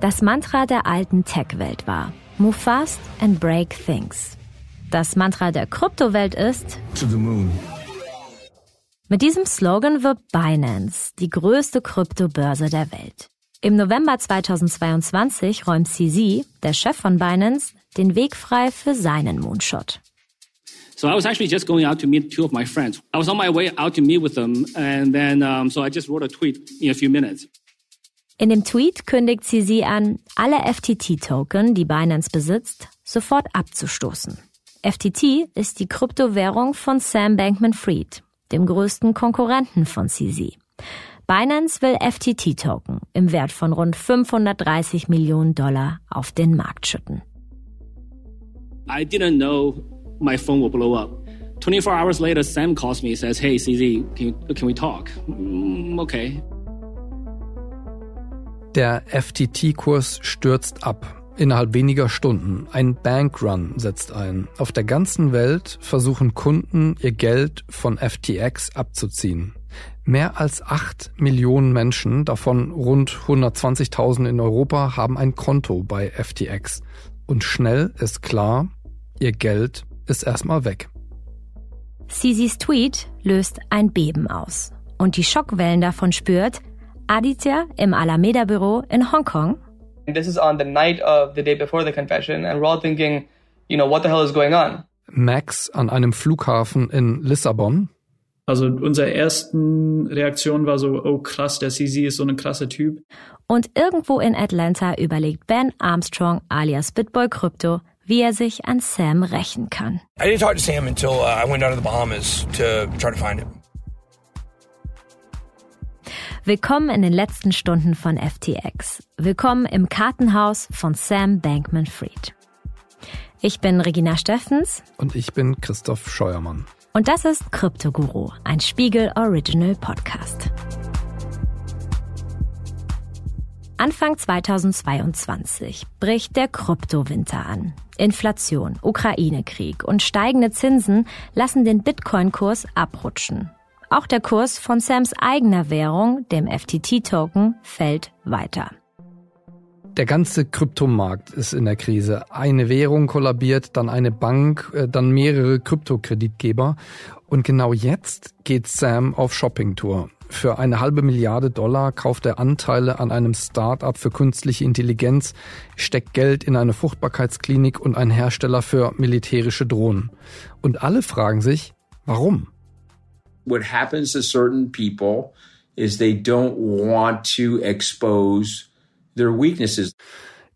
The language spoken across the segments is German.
Das Mantra der alten Tech-Welt war Move fast and break things. Das Mantra der Kryptowelt ist To the moon. Mit diesem Slogan wirbt Binance, die größte Kryptobörse der Welt. Im November 2022 räumt CZ, der Chef von Binance, den Weg frei für seinen Moonshot. So I was actually just going out to meet two of my friends. I was on my way out to meet with them, and then um, so I just wrote a tweet in a few minutes. In dem Tweet kündigt CZ an, alle FTT-Token, die Binance besitzt, sofort abzustoßen. FTT ist die Kryptowährung von Sam Bankman-Fried, dem größten Konkurrenten von CZ. Binance will FTT-Token im Wert von rund 530 Millionen Dollar auf den Markt schütten. I didn't know my phone will blow up. 24 hours later, Sam calls me and says, Hey, CZ, can, can we talk? Mm, okay. Der FTT-Kurs stürzt ab. Innerhalb weniger Stunden. Ein Bankrun setzt ein. Auf der ganzen Welt versuchen Kunden, ihr Geld von FTX abzuziehen. Mehr als acht Millionen Menschen, davon rund 120.000 in Europa, haben ein Konto bei FTX. Und schnell ist klar, ihr Geld ist erstmal weg. CZs Tweet löst ein Beben aus. Und die Schockwellen davon spürt Aditya im Alameda-Büro in Hongkong. This is on the night of the day before the confession, and we're all thinking, you know, what the hell is going on? Max an einem Flughafen in Lissabon. Also unsere ersten Reaktion war so, oh krass, der CZ ist so ein krasser Typ. Und irgendwo in Atlanta überlegt Ben Armstrong alias Bitboy Crypto, wie er sich an Sam rächen kann. I didn't talk to Sam until uh, I went down to the Bahamas to try to find him. Willkommen in den letzten Stunden von FTX. Willkommen im Kartenhaus von Sam Bankman-Fried. Ich bin Regina Steffens. Und ich bin Christoph Scheuermann. Und das ist Kryptoguru, ein Spiegel Original Podcast. Anfang 2022 bricht der Kryptowinter an. Inflation, Ukraine-Krieg und steigende Zinsen lassen den Bitcoin-Kurs abrutschen. Auch der Kurs von Sams eigener Währung, dem FTT-Token, fällt weiter. Der ganze Kryptomarkt ist in der Krise. Eine Währung kollabiert, dann eine Bank, äh, dann mehrere Kryptokreditgeber. Und genau jetzt geht Sam auf Shoppingtour. Für eine halbe Milliarde Dollar kauft er Anteile an einem Start-up für künstliche Intelligenz, steckt Geld in eine Fruchtbarkeitsklinik und einen Hersteller für militärische Drohnen. Und alle fragen sich, warum? What happens to certain people is they don't want to expose their weaknesses.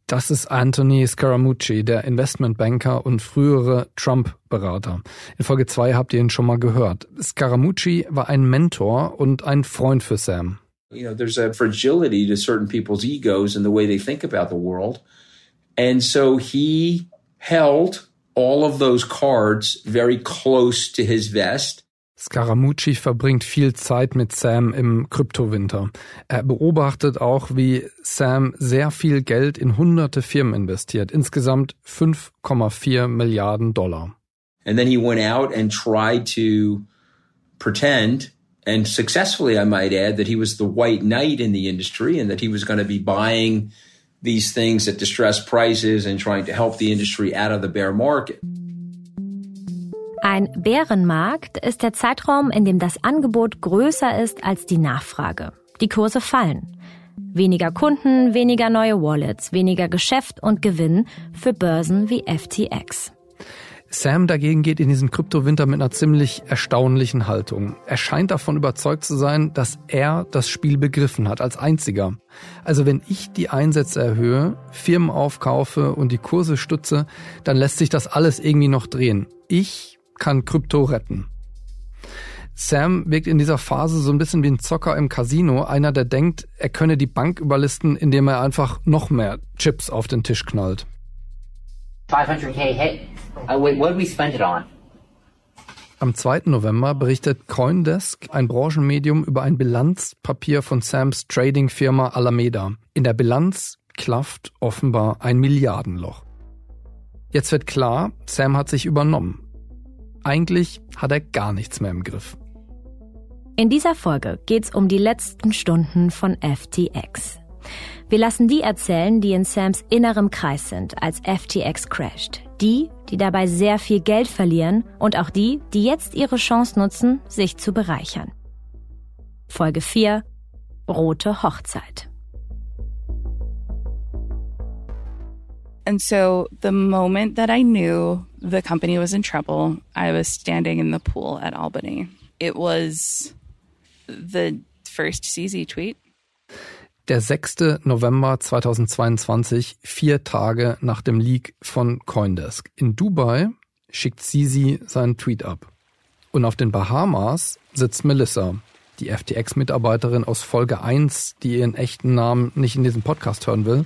Das ist Anthony Scaramucci, der Investmentbanker und frühere Trump-Berater. In Folge 2 habt ihr ihn schon mal gehört. Scaramucci war ein Mentor und ein Freund für Sam. You know, there's a fragility to certain people's egos and the way they think about the world. And so he held all of those cards very close to his vest. Scaramucci verbringt viel Zeit mit Sam im Kryptowinter. Er beobachtet auch, wie Sam sehr viel Geld in hunderte Firmen investiert, insgesamt 5,4 Milliarden Dollar. And then he went out and tried to pretend and successfully I might add that he was the white knight in the industry and that he was going to be buying these things at distressed prices and trying to help the industry out of the bear market. Ein Bärenmarkt ist der Zeitraum, in dem das Angebot größer ist als die Nachfrage. Die Kurse fallen. Weniger Kunden, weniger neue Wallets, weniger Geschäft und Gewinn für Börsen wie FTX. Sam dagegen geht in diesen Kryptowinter mit einer ziemlich erstaunlichen Haltung. Er scheint davon überzeugt zu sein, dass er das Spiel begriffen hat, als einziger. Also wenn ich die Einsätze erhöhe, Firmen aufkaufe und die Kurse stütze, dann lässt sich das alles irgendwie noch drehen. Ich kann Krypto retten. Sam wirkt in dieser Phase so ein bisschen wie ein Zocker im Casino, einer, der denkt, er könne die Bank überlisten, indem er einfach noch mehr Chips auf den Tisch knallt. 500k hit. Uh, wait, what did we spend it on? Am 2. November berichtet Coindesk, ein Branchenmedium, über ein Bilanzpapier von Sams Trading-Firma Alameda. In der Bilanz klafft offenbar ein Milliardenloch. Jetzt wird klar, Sam hat sich übernommen. Eigentlich hat er gar nichts mehr im Griff. In dieser Folge geht's um die letzten Stunden von FTX. Wir lassen die erzählen, die in Sams innerem Kreis sind, als FTX crasht. Die, die dabei sehr viel Geld verlieren und auch die, die jetzt ihre Chance nutzen, sich zu bereichern. Folge 4 Rote Hochzeit. And so the moment that I knew the company was in trouble, I was standing in the pool at Albany. It was the first CZ tweet. Der 6. November 2022, vier Tage nach dem Leak von Coindesk. In Dubai schickt Sisi seinen Tweet ab. Und auf den Bahamas sitzt Melissa, die FTX-Mitarbeiterin aus Folge 1, die ihren echten Namen nicht in diesem Podcast hören will,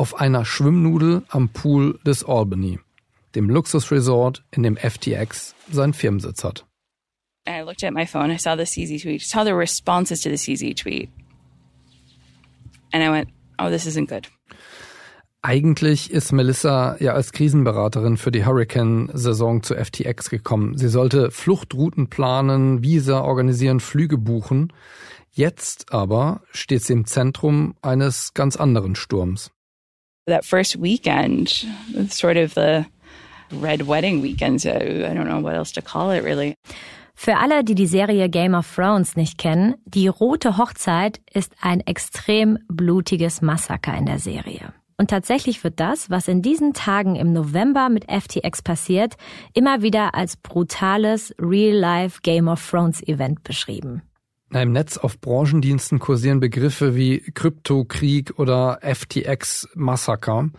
auf einer Schwimmnudel am Pool des Albany, dem Luxusresort, in dem FTX seinen Firmensitz hat. I looked at my phone, I saw the CZ tweet, saw the responses to the CZ tweet. And I went, oh, this isn't good. Eigentlich ist Melissa ja als Krisenberaterin für die Hurricane-Saison zu FTX gekommen. Sie sollte Fluchtrouten planen, Visa organisieren, Flüge buchen. Jetzt aber steht sie im Zentrum eines ganz anderen Sturms. That first weekend, sort of the red wedding weekend, so I don't know what else to call it really. Für alle, die die Serie Game of Thrones nicht kennen, die Rote Hochzeit ist ein extrem blutiges Massaker in der Serie. Und tatsächlich wird das, was in diesen Tagen im November mit FTX passiert, immer wieder als brutales Real-Life Game of Thrones Event beschrieben. Im Netz auf Branchendiensten kursieren Begriffe wie Kryptokrieg oder FTX-Massaker.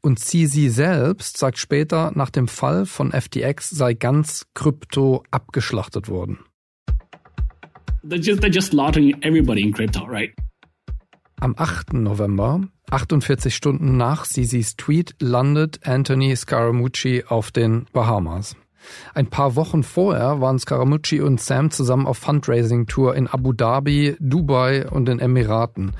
Und Sisi selbst sagt später, nach dem Fall von FTX sei ganz Krypto abgeschlachtet worden. They're just, they're just slaughtering everybody in crypto, right? Am 8. November, 48 Stunden nach Sisis Tweet, landet Anthony Scaramucci auf den Bahamas. Ein paar Wochen vorher waren Scaramucci und Sam zusammen auf Fundraising-Tour in Abu Dhabi, Dubai und den Emiraten.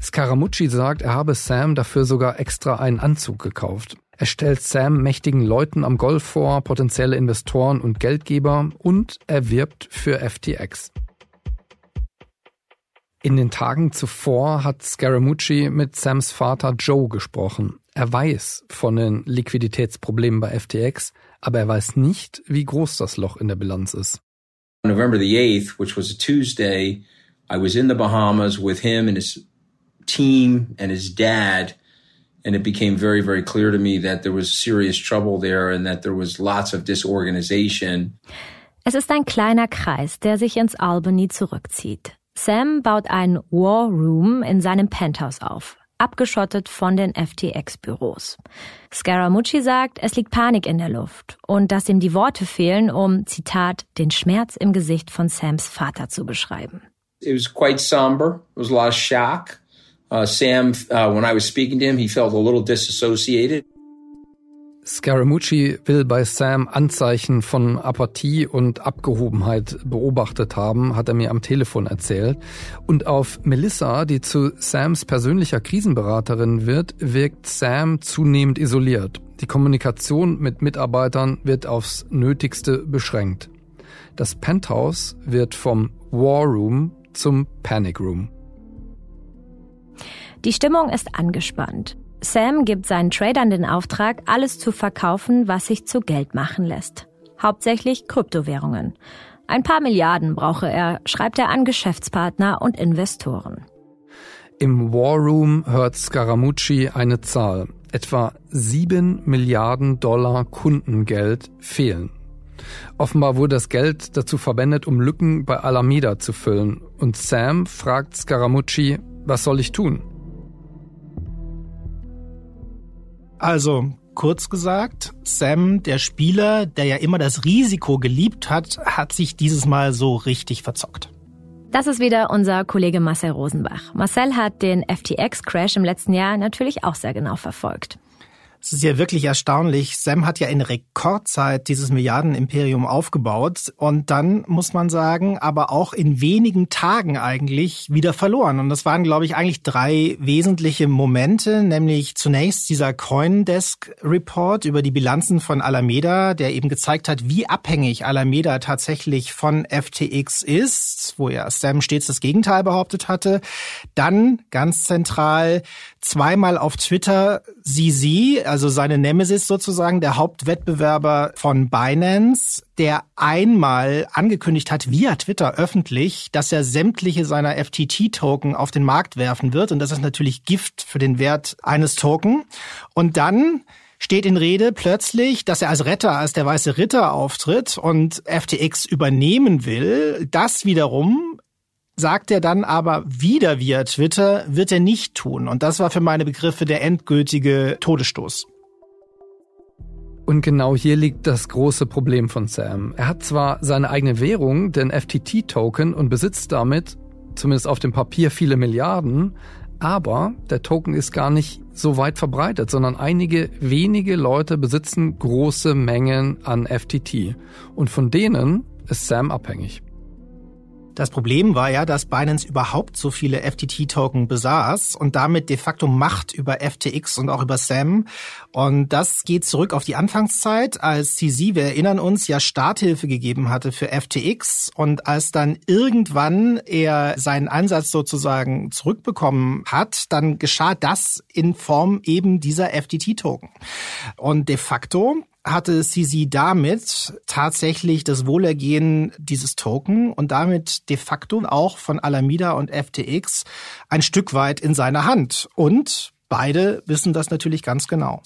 Scaramucci sagt, er habe Sam dafür sogar extra einen Anzug gekauft. Er stellt Sam mächtigen Leuten am Golf vor, potenzielle Investoren und Geldgeber und er wirbt für FTX. In den Tagen zuvor hat Scaramucci mit Sams Vater Joe gesprochen. Er weiß von den Liquiditätsproblemen bei FTX, aber er weiß nicht, wie groß das Loch in der Bilanz ist. November the 8th, which was a Tuesday, I was in the Bahamas with him and his team and his dad. And it became very, very clear to me that there was serious trouble there and that there was lots of disorganization. Es ist ein kleiner Kreis, der sich ins Albany zurückzieht. Sam baut einen War Room in seinem Penthouse auf, abgeschottet von den FTX-Büros. Scaramucci sagt, es liegt Panik in der Luft und dass ihm die Worte fehlen, um, Zitat, den Schmerz im Gesicht von Sams Vater zu beschreiben. It was quite somber. There was a lot of shock. Uh, Sam, uh, when I was speaking to him, he felt a little disassociated. Scaramucci will bei Sam Anzeichen von Apathie und Abgehobenheit beobachtet haben, hat er mir am Telefon erzählt. Und auf Melissa, die zu Sams persönlicher Krisenberaterin wird, wirkt Sam zunehmend isoliert. Die Kommunikation mit Mitarbeitern wird aufs Nötigste beschränkt. Das Penthouse wird vom War Room zum Panic Room. Die Stimmung ist angespannt. Sam gibt seinen Tradern den Auftrag, alles zu verkaufen, was sich zu Geld machen lässt. Hauptsächlich Kryptowährungen. Ein paar Milliarden brauche er, schreibt er an Geschäftspartner und Investoren. Im War Room hört Scaramucci eine Zahl. Etwa sieben Milliarden Dollar Kundengeld fehlen. Offenbar wurde das Geld dazu verwendet, um Lücken bei Alameda zu füllen. Und Sam fragt Scaramucci, was soll ich tun? Also, kurz gesagt, Sam, der Spieler, der ja immer das Risiko geliebt hat, hat sich dieses Mal so richtig verzockt. Das ist wieder unser Kollege Marcel Rosenbach. Marcel hat den FTX-Crash im letzten Jahr natürlich auch sehr genau verfolgt. Es ist ja wirklich erstaunlich. Sam hat ja in Rekordzeit dieses Milliardenimperium aufgebaut und dann muss man sagen, aber auch in wenigen Tagen eigentlich wieder verloren. Und das waren, glaube ich, eigentlich drei wesentliche Momente, nämlich zunächst dieser Coindesk Report über die Bilanzen von Alameda, der eben gezeigt hat, wie abhängig Alameda tatsächlich von FTX ist, wo ja Sam stets das Gegenteil behauptet hatte. Dann ganz zentral zweimal auf Twitter CZ, also seine Nemesis sozusagen, der Hauptwettbewerber von Binance, der einmal angekündigt hat via Twitter öffentlich, dass er sämtliche seiner FTT-Token auf den Markt werfen wird. Und das ist natürlich Gift für den Wert eines Token. Und dann steht in Rede plötzlich, dass er als Retter, als der weiße Ritter auftritt und FTX übernehmen will. Das wiederum sagt er dann aber wieder via Twitter, wird er nicht tun. Und das war für meine Begriffe der endgültige Todesstoß. Und genau hier liegt das große Problem von Sam. Er hat zwar seine eigene Währung, den FTT-Token, und besitzt damit, zumindest auf dem Papier, viele Milliarden, aber der Token ist gar nicht so weit verbreitet, sondern einige wenige Leute besitzen große Mengen an FTT. Und von denen ist Sam abhängig. Das Problem war ja, dass Binance überhaupt so viele FTT-Token besaß und damit de facto Macht über FTX und auch über SAM. Und das geht zurück auf die Anfangszeit, als CZ, wir erinnern uns, ja Starthilfe gegeben hatte für FTX und als dann irgendwann er seinen Einsatz sozusagen zurückbekommen hat, dann geschah das in Form eben dieser FTT-Token. Und de facto hatte CZ damit tatsächlich das Wohlergehen dieses Token und damit de facto auch von Alameda und FTX ein Stück weit in seiner Hand. Und beide wissen das natürlich ganz genau.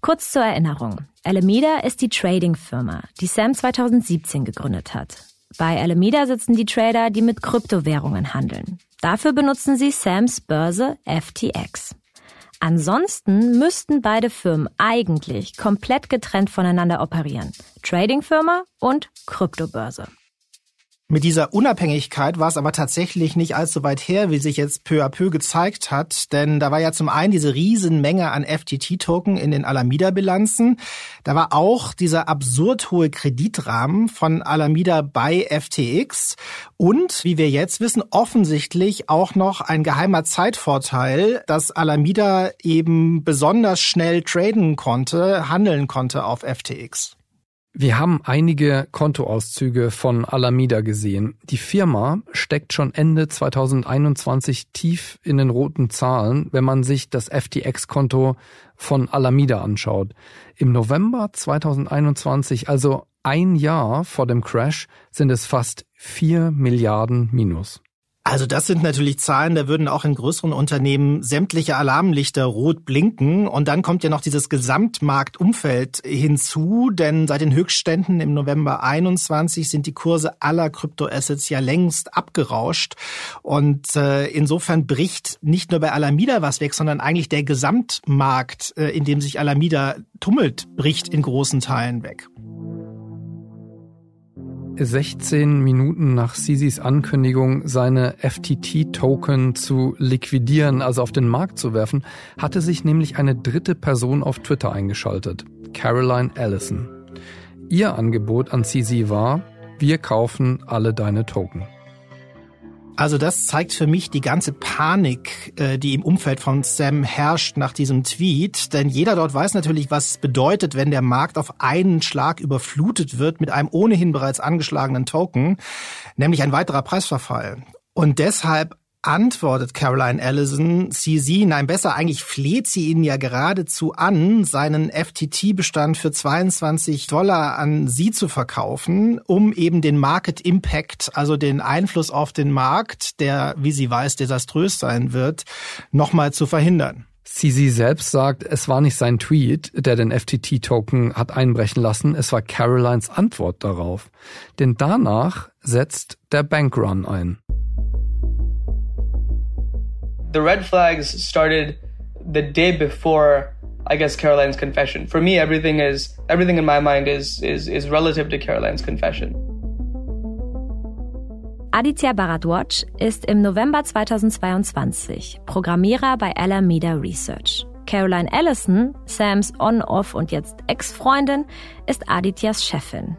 Kurz zur Erinnerung. Alameda ist die Trading-Firma, die Sam 2017 gegründet hat. Bei Alameda sitzen die Trader, die mit Kryptowährungen handeln. Dafür benutzen sie Sams Börse FTX. Ansonsten müssten beide Firmen eigentlich komplett getrennt voneinander operieren. Tradingfirma und Kryptobörse. Mit dieser Unabhängigkeit war es aber tatsächlich nicht allzu weit her, wie sich jetzt peu à peu gezeigt hat, denn da war ja zum einen diese Riesenmenge an FTT-Token in den Alameda-Bilanzen, da war auch dieser absurd hohe Kreditrahmen von Alameda bei FTX und, wie wir jetzt wissen, offensichtlich auch noch ein geheimer Zeitvorteil, dass Alameda eben besonders schnell traden konnte, handeln konnte auf FTX. Wir haben einige Kontoauszüge von Alameda gesehen. Die Firma steckt schon Ende 2021 tief in den roten Zahlen, wenn man sich das FTX-Konto von Alameda anschaut. Im November 2021, also ein Jahr vor dem Crash, sind es fast vier Milliarden Minus. Also das sind natürlich Zahlen, da würden auch in größeren Unternehmen sämtliche Alarmlichter rot blinken. Und dann kommt ja noch dieses Gesamtmarktumfeld hinzu, denn seit den Höchstständen im November 21 sind die Kurse aller Kryptoassets ja längst abgerauscht. Und äh, insofern bricht nicht nur bei Alameda was weg, sondern eigentlich der Gesamtmarkt, äh, in dem sich Alameda tummelt, bricht in großen Teilen weg. 16 Minuten nach Sisis Ankündigung, seine FTT-Token zu liquidieren, also auf den Markt zu werfen, hatte sich nämlich eine dritte Person auf Twitter eingeschaltet, Caroline Allison. Ihr Angebot an Sisi war, wir kaufen alle deine Token. Also das zeigt für mich die ganze Panik, äh, die im Umfeld von Sam herrscht nach diesem Tweet. Denn jeder dort weiß natürlich, was es bedeutet, wenn der Markt auf einen Schlag überflutet wird mit einem ohnehin bereits angeschlagenen Token, nämlich ein weiterer Preisverfall. Und deshalb antwortet Caroline Allison CZ, nein, besser eigentlich fleht sie ihn ja geradezu an, seinen FTT-Bestand für 22 Dollar an sie zu verkaufen, um eben den Market Impact, also den Einfluss auf den Markt, der, wie sie weiß, desaströs sein wird, nochmal zu verhindern. CZ selbst sagt, es war nicht sein Tweet, der den FTT-Token hat einbrechen lassen, es war Carolines Antwort darauf. Denn danach setzt der Bankrun ein. The red flags started the day before I guess Caroline's confession. For me, everything is everything in my mind is is is relative to Caroline's confession. Aditya Bharadwaj ist im November 2022 Programmierer bei Alameda Research. Caroline Ellison, Sams On-Off und jetzt Ex-Freundin, ist Adityas Chefin.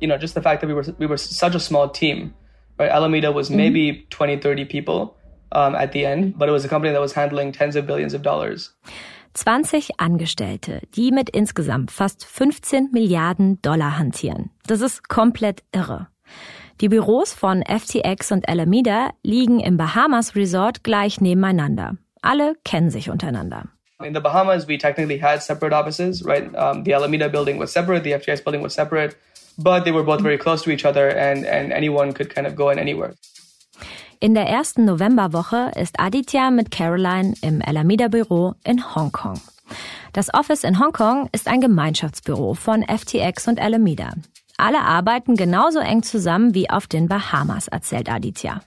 You know, just the fact that we were we were such a small team, right? Alameda was mm-hmm. maybe 20, 30 people um, at the end, but it was a company that was handling tens of billions of dollars. 20 Angestellte, die mit insgesamt fast 15 Milliarden Dollar hantieren. Das ist komplett irre. Die Büros von FTX und Alameda liegen im Bahamas Resort gleich nebeneinander. Alle kennen sich untereinander. In the Bahamas, we technically had separate offices, right? Um, the Alameda building was separate, the FTX building was separate, but they were both very close to each other and, and anyone could kind of go in anywhere. In der ersten Novemberwoche ist Aditya mit Caroline im Alameda Büro in Hongkong. Das Office in Hongkong ist ein Gemeinschaftsbüro von FTX und Alameda. Alle arbeiten genauso eng zusammen wie auf den Bahamas, erzählt Aditya.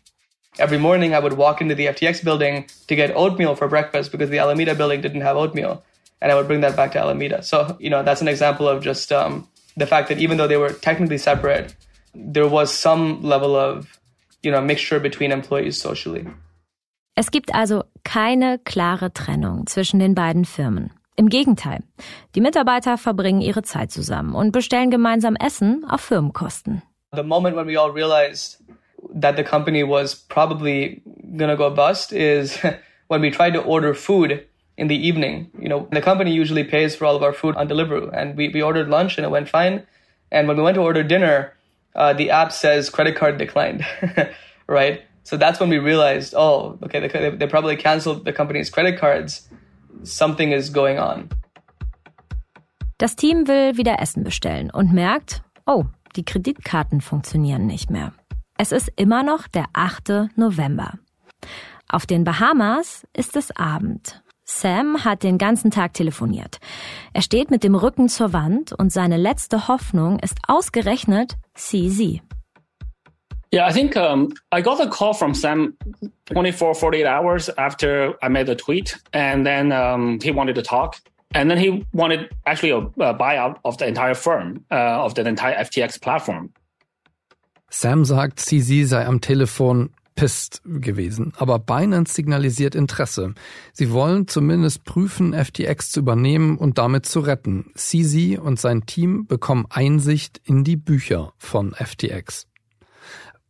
Every morning I would walk into the FTX building to get oatmeal for breakfast because the Alameda building didn't have oatmeal. And I would bring that back to Alameda. So, you know, that's an example of just um, the fact that even though they were technically separate, there was some level of, you know, mixture between employees socially. Es gibt also keine klare Trennung zwischen den beiden Firmen. Im Gegenteil, die Mitarbeiter verbringen ihre Zeit zusammen und bestellen gemeinsam Essen auf Firmenkosten. The moment when we all realized that the company was probably to go bust is when we tried to order food in the evening. You know, the company usually pays for all of our food on Deliveroo, and we, we ordered lunch and it went fine. And when we went to order dinner, uh, the app says credit card declined, right? So that's when we realized, oh, okay, they, they probably canceled the company's credit cards something is going on. Das Team will wieder Essen bestellen und merkt, oh, die Kreditkarten funktionieren nicht mehr. Es ist immer noch der 8. November. Auf den Bahamas ist es Abend. Sam hat den ganzen Tag telefoniert. Er steht mit dem Rücken zur Wand und seine letzte Hoffnung ist ausgerechnet CZ. Yeah, I think um, I got a call from Sam 24, 48 hours after I made the tweet. And then um, he wanted to talk. And then he wanted actually a, a buyout of the entire firm, uh, of the entire FTX platform. Sam sagt, CZ sei am Telefon pisst gewesen, aber Binance signalisiert Interesse. Sie wollen zumindest prüfen, FTX zu übernehmen und damit zu retten. CZ und sein Team bekommen Einsicht in die Bücher von FTX.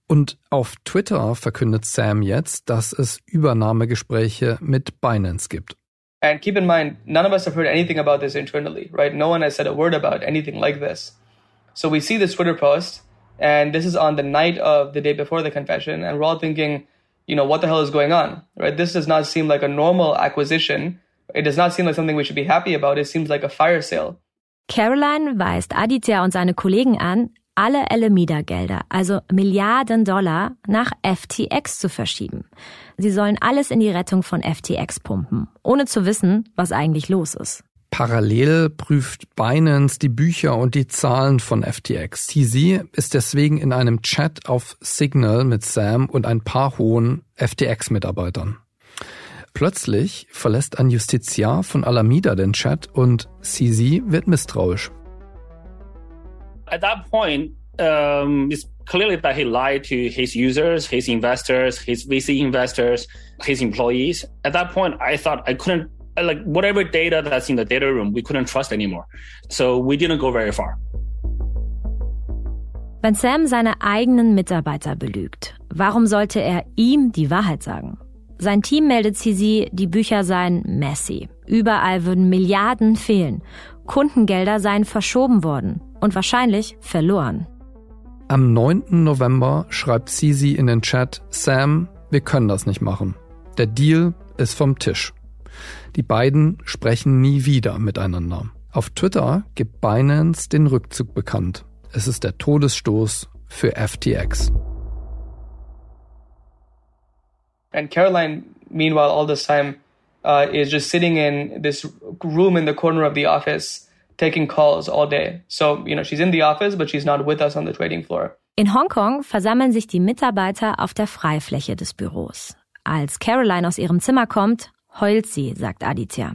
Und auf Twitter verkündet Sam jetzt, dass es Übernahmegespräche mit Binance gibt. And keep in mind, none of us have heard anything about this internally, right? No one has said a word about anything like this. So we see this Twitter post, and this is on the night of the day before the confession, and we're all thinking, you know, what the hell is going on, right? This does not seem like a normal acquisition. It does not seem like something we should be happy about. It seems like a fire sale. Caroline weist Aditya und seine Kollegen an, alle Alameda-Gelder, also Milliarden Dollar, nach FTX zu verschieben. Sie sollen alles in die Rettung von FTX pumpen, ohne zu wissen, was eigentlich los ist. Parallel prüft Binance die Bücher und die Zahlen von FTX. TZ ist deswegen in einem Chat auf Signal mit Sam und ein paar hohen FTX-Mitarbeitern. Plötzlich verlässt ein Justiziar von Alameda den Chat und CZ wird misstrauisch. at that point, um, it's clearly that he lied to his users, his investors, his VC investors, his employees. At that point, I thought I couldn't, like, whatever data that's in the data room, we couldn't trust anymore. So we didn't go very far. Wenn Sam seine eigenen Mitarbeiter belügt, warum sollte er ihm die Wahrheit sagen? Sein Team meldet CZ, die Bücher seien messy. Überall würden Milliarden fehlen. Kundengelder seien verschoben worden und wahrscheinlich verloren. Am 9. November schreibt Sisi in den Chat, Sam, wir können das nicht machen. Der Deal ist vom Tisch. Die beiden sprechen nie wieder miteinander. Auf Twitter gibt Binance den Rückzug bekannt. Es ist der Todesstoß für FTX. And Caroline, meanwhile, all this time, uh, is just sitting in this room in the corner of the office taking calls all day. So, you know, she's in the office, but she's not with us on the trading floor. In Hongkong versammeln sich die Mitarbeiter auf der Freifläche des Büros. Als Caroline aus ihrem Zimmer kommt, heult sie, sagt Aditya.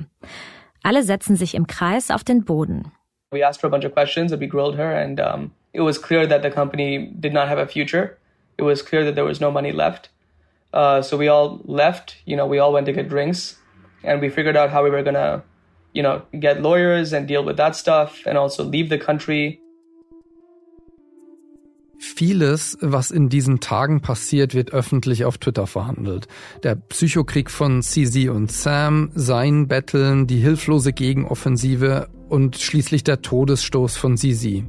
Alle setzen sich im Kreis auf den Boden. We asked her a bunch of questions and we grilled her and um, it was clear that the company did not have a future. It was clear that there was no money left. Uh, so we all left, you know, we all went to get drinks and we figured out how we were gonna, you know, get lawyers and deal with that stuff and also leave the country. Vieles, was in diesen Tagen passiert, wird öffentlich auf Twitter verhandelt. Der Psychokrieg von CZ und Sam, sein Betteln, die hilflose Gegenoffensive und schließlich der Todesstoß von CZ.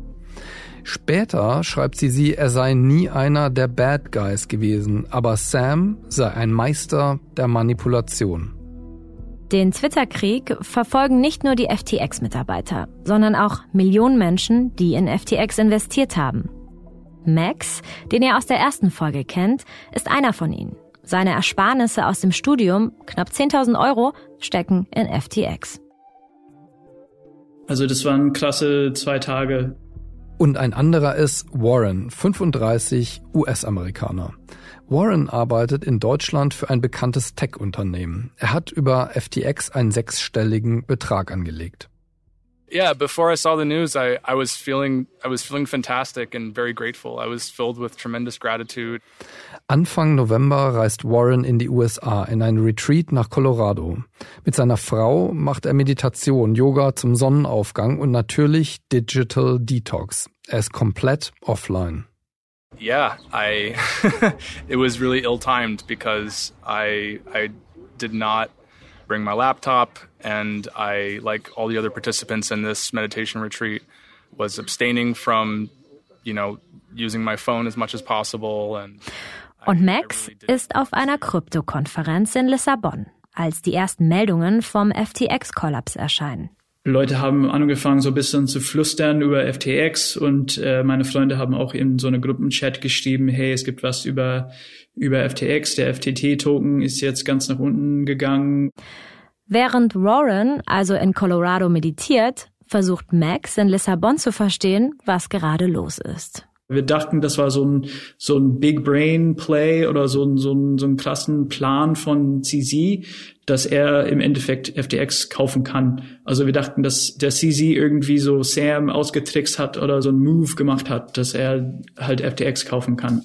Später schreibt sie, er sei nie einer der Bad Guys gewesen, aber Sam sei ein Meister der Manipulation. Den Twitter-Krieg verfolgen nicht nur die FTX-Mitarbeiter, sondern auch Millionen Menschen, die in FTX investiert haben. Max, den ihr aus der ersten Folge kennt, ist einer von ihnen. Seine Ersparnisse aus dem Studium, knapp 10.000 Euro, stecken in FTX. Also das waren krasse zwei Tage. Und ein anderer ist Warren, 35 US-Amerikaner. Warren arbeitet in Deutschland für ein bekanntes Tech-Unternehmen. Er hat über FTX einen sechsstelligen Betrag angelegt. Yeah, before I saw the news, I, I was feeling I was feeling fantastic and very grateful. I was filled with tremendous gratitude. Anfang November reist Warren in die USA in ein Retreat nach Colorado. Mit seiner Frau macht er Meditation, Yoga zum Sonnenaufgang und natürlich Digital Detox. Er ist komplett offline. Yeah, I it was really ill-timed because I I did not bring my laptop, and I, like all the other participants in this meditation retreat, was abstaining from, you know, using my phone as much as possible. And Und Max ist auf einer Krypto-Konferenz in Lissabon, als die ersten Meldungen vom FTX-Kollaps erscheinen. Leute haben angefangen, so ein bisschen zu flüstern über FTX und äh, meine Freunde haben auch in so eine Gruppenchat geschrieben, hey, es gibt was über, über FTX, der FTT-Token ist jetzt ganz nach unten gegangen. Während Warren also in Colorado meditiert, versucht Max in Lissabon zu verstehen, was gerade los ist. Wir dachten, das war so ein, so ein Big Brain Play oder so ein, so ein, so ein krassen Plan von CZ, dass er im Endeffekt FTX kaufen kann. Also wir dachten, dass der CZ irgendwie so Sam ausgetrickst hat oder so einen Move gemacht hat, dass er halt FTX kaufen kann.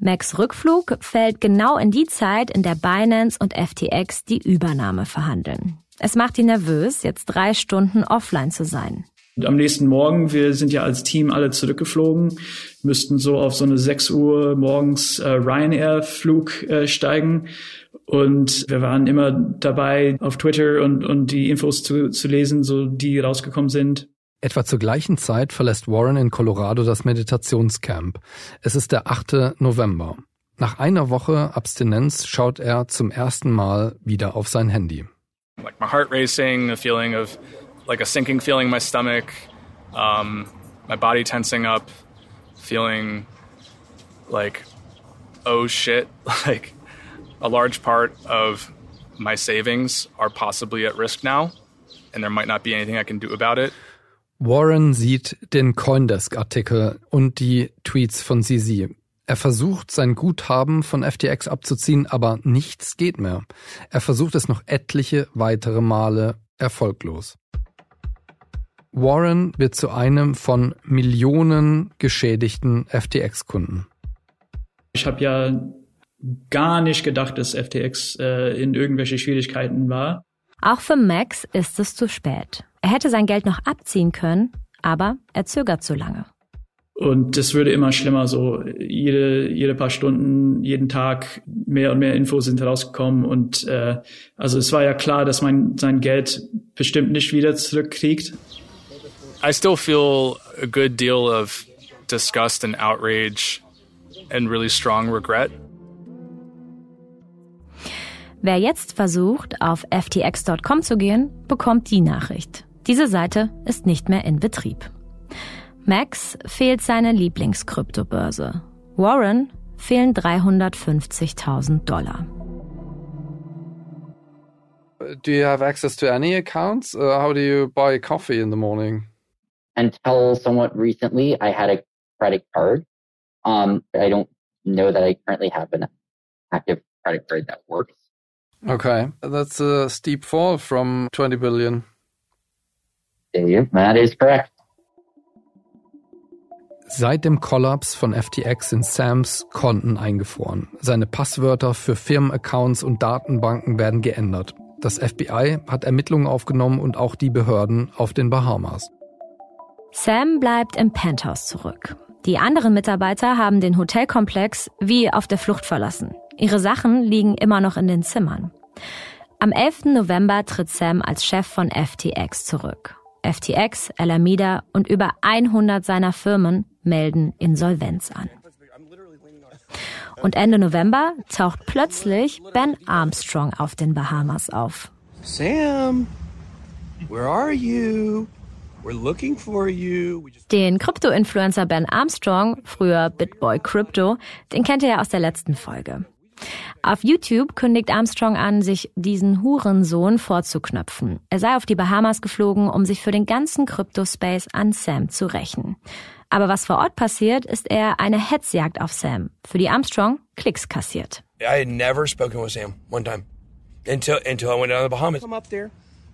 Max Rückflug fällt genau in die Zeit, in der Binance und FTX die Übernahme verhandeln. Es macht ihn nervös, jetzt drei Stunden offline zu sein. Und am nächsten Morgen, wir sind ja als Team alle zurückgeflogen, müssten so auf so eine 6 Uhr morgens äh, Ryanair-Flug äh, steigen. Und wir waren immer dabei, auf Twitter und, und die Infos zu, zu lesen, so die rausgekommen sind. Etwa zur gleichen Zeit verlässt Warren in Colorado das Meditationscamp. Es ist der 8. November. Nach einer Woche Abstinenz schaut er zum ersten Mal wieder auf sein Handy. Like my heart racing, a feeling of like a sinking feeling in my stomach, um, my body tensing up, feeling like, oh shit, like a large part of my savings are possibly at risk now, and there might not be anything I can do about it. Warren sieht den Coindesk-Artikel und die Tweets von CZ. Er versucht, sein Guthaben von FTX abzuziehen, aber nichts geht mehr. Er versucht es noch etliche weitere Male erfolglos. Warren wird zu einem von Millionen geschädigten FTX-Kunden. Ich habe ja gar nicht gedacht, dass FTX äh, in irgendwelche Schwierigkeiten war. Auch für Max ist es zu spät. Er hätte sein Geld noch abziehen können, aber er zögert zu lange. Und es würde immer schlimmer, so jede, jede paar Stunden, jeden Tag mehr und mehr Infos sind rausgekommen. Und äh, also es war ja klar, dass man sein Geld bestimmt nicht wieder zurückkriegt. I still feel a good deal of disgust and outrage and really strong regret. Wer jetzt versucht, auf ftx.com zu gehen, bekommt die Nachricht. Diese Seite ist nicht mehr in Betrieb. Max fehlt seine Lieblingskryptobörse. Warren fehlen 350.000 Dollar. Do you have access to any accounts? Uh, how do you buy coffee in the morning? Until somewhat recently, I had a credit card. Um, I don't know that I currently have an active credit card that works. Okay, that's a steep fall from 20 billion. That is correct. Seit dem Kollaps von FTX sind Sams Konten eingefroren. Seine Passwörter für Firmenaccounts und Datenbanken werden geändert. Das FBI hat Ermittlungen aufgenommen und auch die Behörden auf den Bahamas. Sam bleibt im Penthouse zurück. Die anderen Mitarbeiter haben den Hotelkomplex wie auf der Flucht verlassen. Ihre Sachen liegen immer noch in den Zimmern. Am 11. November tritt Sam als Chef von FTX zurück. FTX, Alameda und über 100 seiner Firmen melden Insolvenz an. Und Ende November taucht plötzlich Ben Armstrong auf den Bahamas auf. Sam, where are you? We're looking for you. Den Krypto-Influencer Ben Armstrong, früher Bitboy Crypto, den kennt ihr ja aus der letzten Folge. Auf YouTube kündigt Armstrong an, sich diesen Hurensohn vorzuknöpfen. Er sei auf die Bahamas geflogen, um sich für den ganzen Crypto-Space an Sam zu rächen. Aber was vor Ort passiert, ist eher eine Hetzjagd auf Sam, für die Armstrong Klicks kassiert. I had never spoken with Sam one time until until I went down to the Bahamas. Come up there.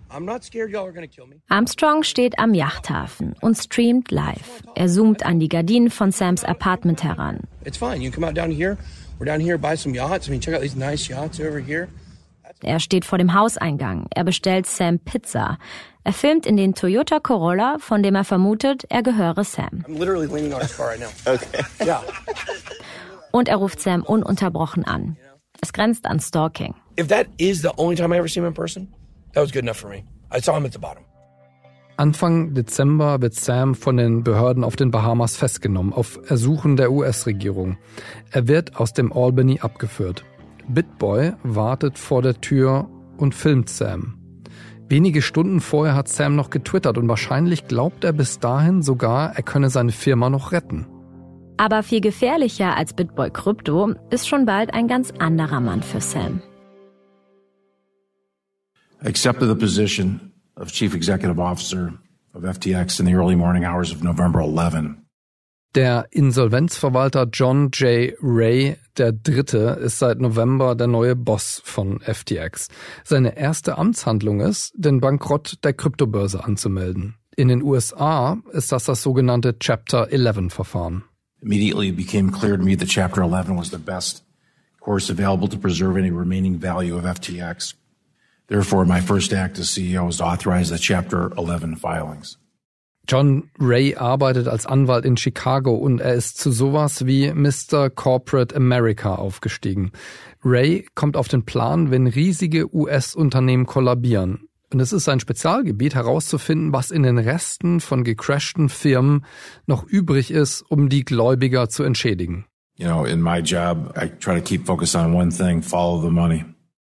I'm not scared y'all are gonna kill me. Armstrong steht am Yachthafen und streamt live. Er zoomt an die Gardinen von Sams Apartment heran. It's fine. You can come out down here. We're down here buy some yachts. I mean, check out these nice yachts over here. Er steht vor dem Hauseingang. Er bestellt Sam Pizza. Er filmt in den Toyota Corolla, von dem er vermutet, er gehöre Sam. I'm literally leaning on his car right now. okay. Yeah. Und er ruft Sam ununterbrochen an. Es grenzt an Stalking. If that is the only time I ever see him in person, that was good enough for me. I saw him at the bottom. Anfang Dezember wird Sam von den Behörden auf den Bahamas festgenommen, auf Ersuchen der US-Regierung. Er wird aus dem Albany abgeführt. Bitboy wartet vor der Tür und filmt Sam. Wenige Stunden vorher hat Sam noch getwittert und wahrscheinlich glaubt er bis dahin sogar, er könne seine Firma noch retten. Aber viel gefährlicher als Bitboy Crypto ist schon bald ein ganz anderer Mann für Sam. Accepted the position of Chief Executive Officer of FTX in the early morning hours of November 11. Der Insolvenzverwalter John J. Ray der Dritte ist seit November der neue Boss von FTX. Seine erste Amtshandlung ist, den Bankrott der Kryptobörse anzumelden. In den USA ist das das sogenannte Chapter 11 Verfahren. Immediately it became clear to me that Chapter 11 was the best course available to preserve any remaining value of FTX. Therefore, my first act as CEO was to authorize the Chapter 11 filings. John Ray arbeitet als Anwalt in Chicago und er ist zu sowas wie Mr. Corporate America aufgestiegen. Ray kommt auf den Plan, wenn riesige US-Unternehmen kollabieren. Und es ist sein Spezialgebiet herauszufinden, was in den Resten von gecrashten Firmen noch übrig ist, um die Gläubiger zu entschädigen. You know, in my job, I try to keep focus on one thing, follow the money.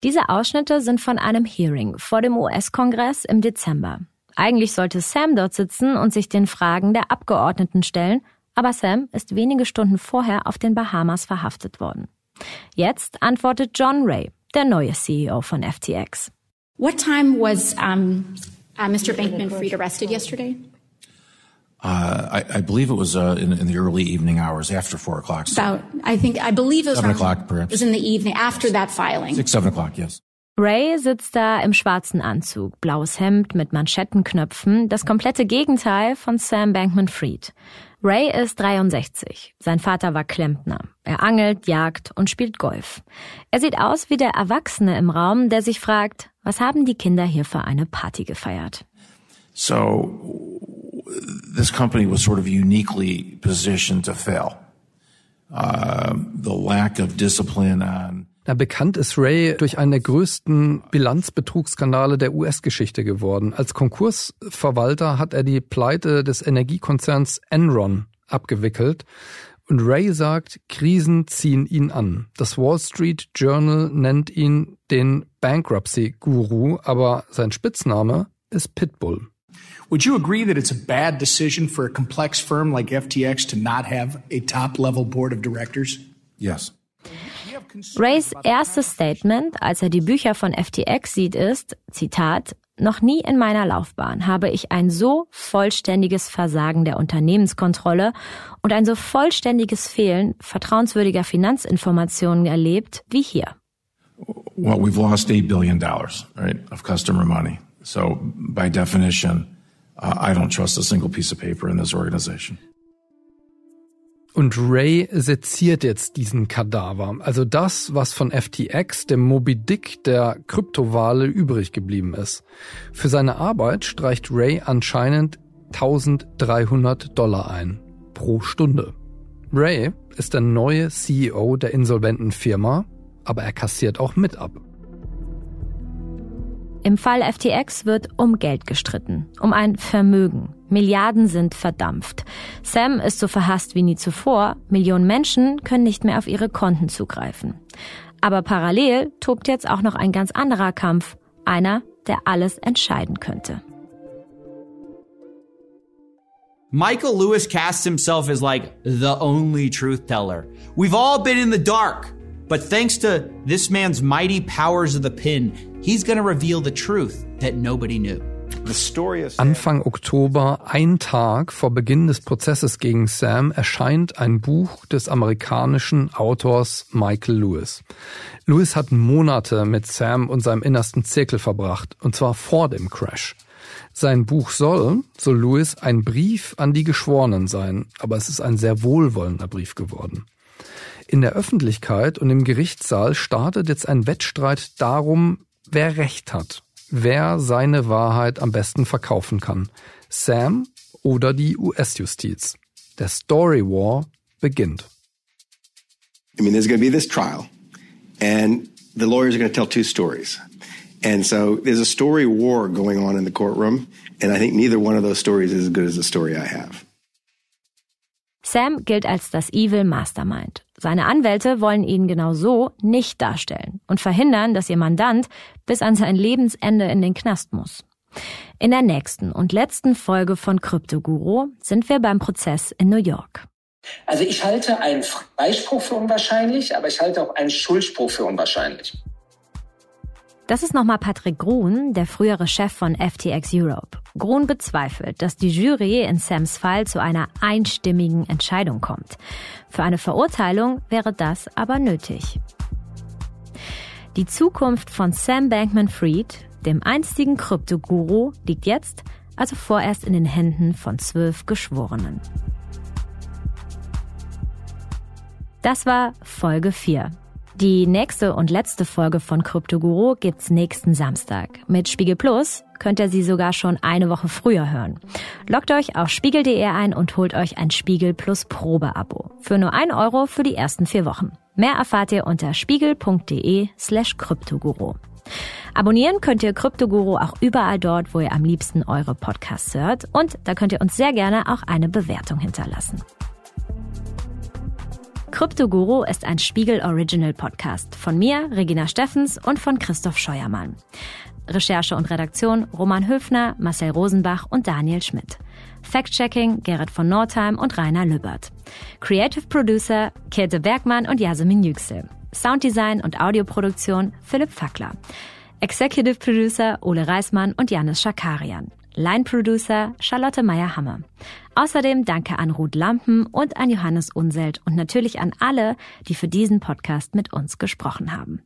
Diese Ausschnitte sind von einem Hearing vor dem US-Kongress im Dezember. Eigentlich sollte Sam dort sitzen und sich den Fragen der Abgeordneten stellen, aber Sam ist wenige Stunden vorher auf den Bahamas verhaftet worden. Jetzt antwortet John Ray, der neue CEO von FTX. What time was um, uh, Mr. Bankman-Fried arrested yesterday? Uh, I, I, believe it was uh, in, in, the early evening hours after four o'clock. So About, I think, I believe it was seven o'clock, perhaps. It was in the evening after that filing. Six, seven o'clock, yes. Ray sitzt da im schwarzen Anzug, blaues Hemd mit Manschettenknöpfen, das komplette Gegenteil von Sam Bankman-Fried. Ray ist 63. Sein Vater war Klempner. Er angelt, jagt und spielt Golf. Er sieht aus wie der Erwachsene im Raum, der sich fragt, was haben die Kinder hier für eine Party gefeiert? So, this company was sort of uniquely positioned to fail. Uh, the lack of discipline on na, bekannt ist Ray durch einen der größten Bilanzbetrugsskandale der US-Geschichte geworden. Als Konkursverwalter hat er die Pleite des Energiekonzerns Enron abgewickelt. Und Ray sagt, Krisen ziehen ihn an. Das Wall Street Journal nennt ihn den Bankruptcy-Guru, aber sein Spitzname ist Pitbull. Would you agree that it's a bad decision for a complex firm like FTX to not have a top-level board of directors? Yes. Rays erstes Statement, als er die Bücher von FTX sieht, ist, Zitat, noch nie in meiner Laufbahn habe ich ein so vollständiges Versagen der Unternehmenskontrolle und ein so vollständiges Fehlen vertrauenswürdiger Finanzinformationen erlebt wie hier. Well, we've lost eight billion dollars, right, of customer money. So by definition, I don't trust a single piece of paper in this organization. Und Ray seziert jetzt diesen Kadaver, also das, was von FTX, dem Moby Dick der Kryptowale, übrig geblieben ist. Für seine Arbeit streicht Ray anscheinend 1300 Dollar ein pro Stunde. Ray ist der neue CEO der insolventen Firma, aber er kassiert auch mit ab. Im Fall FTX wird um Geld gestritten, um ein Vermögen. Milliarden sind verdampft. Sam ist so verhasst wie nie zuvor. Millionen Menschen können nicht mehr auf ihre Konten zugreifen. Aber parallel tobt jetzt auch noch ein ganz anderer Kampf. Einer, der alles entscheiden könnte. Michael Lewis casts himself as like the only truth teller. We've all been in the dark, but thanks to this man's mighty powers of the pen, He's going to reveal the truth that nobody knew. Anfang Oktober, ein Tag vor Beginn des Prozesses gegen Sam, erscheint ein Buch des amerikanischen Autors Michael Lewis. Lewis hat Monate mit Sam und seinem innersten Zirkel verbracht, und zwar vor dem Crash. Sein Buch soll, so Lewis, ein Brief an die Geschworenen sein, aber es ist ein sehr wohlwollender Brief geworden. In der Öffentlichkeit und im Gerichtssaal startet jetzt ein Wettstreit darum, wer Recht hat, wer seine Wahrheit am besten verkaufen kann. Sam oder die US-Justiz. Der Story War beginnt. I mean, there's going to be this trial, and the lawyers are going to tell two stories. And so there's a story war going on in the courtroom, and I think neither one of those stories is as good as the story I have. Sam gilt als das Evil Mastermind. Seine Anwälte wollen ihn genau so nicht darstellen und verhindern, dass ihr Mandant bis an sein Lebensende in den Knast muss. In der nächsten und letzten Folge von Kryptoguru sind wir beim Prozess in New York. Also ich halte einen Freispruch für unwahrscheinlich, aber ich halte auch einen Schuldspruch für unwahrscheinlich. Das ist nochmal Patrick Grun, der frühere Chef von FTX Europe. Grun bezweifelt, dass die Jury in Sams Fall zu einer einstimmigen Entscheidung kommt. Für eine Verurteilung wäre das aber nötig. Die Zukunft von Sam Bankman-Fried, dem einstigen Kryptoguru, liegt jetzt also vorerst in den Händen von zwölf Geschworenen. Das war Folge 4. Die nächste und letzte Folge von Kryptoguru gibt's nächsten Samstag. Mit Spiegel Plus könnt ihr sie sogar schon eine Woche früher hören. Loggt euch auf spiegel.de ein und holt euch ein Spiegel Plus Probeabo. Für nur ein Euro für die ersten vier Wochen. Mehr erfahrt ihr unter spiegel.de slash Kryptoguru. Abonnieren könnt ihr Kryptoguru auch überall dort, wo ihr am liebsten eure Podcasts hört. Und da könnt ihr uns sehr gerne auch eine Bewertung hinterlassen. Kryptoguru ist ein Spiegel Original Podcast von mir, Regina Steffens und von Christoph Scheuermann. Recherche und Redaktion Roman Höfner, Marcel Rosenbach und Daniel Schmidt. Fact-Checking Gerrit von Nordheim und Rainer Lübbert. Creative Producer Käthe Bergmann und Jasmin Yüksel. Sounddesign und Audioproduktion Philipp Fackler. Executive Producer Ole Reismann und Janis Schakarian. Line Producer Charlotte Meyer-Hammer. Außerdem danke an Ruth Lampen und an Johannes Unselt und natürlich an alle, die für diesen Podcast mit uns gesprochen haben.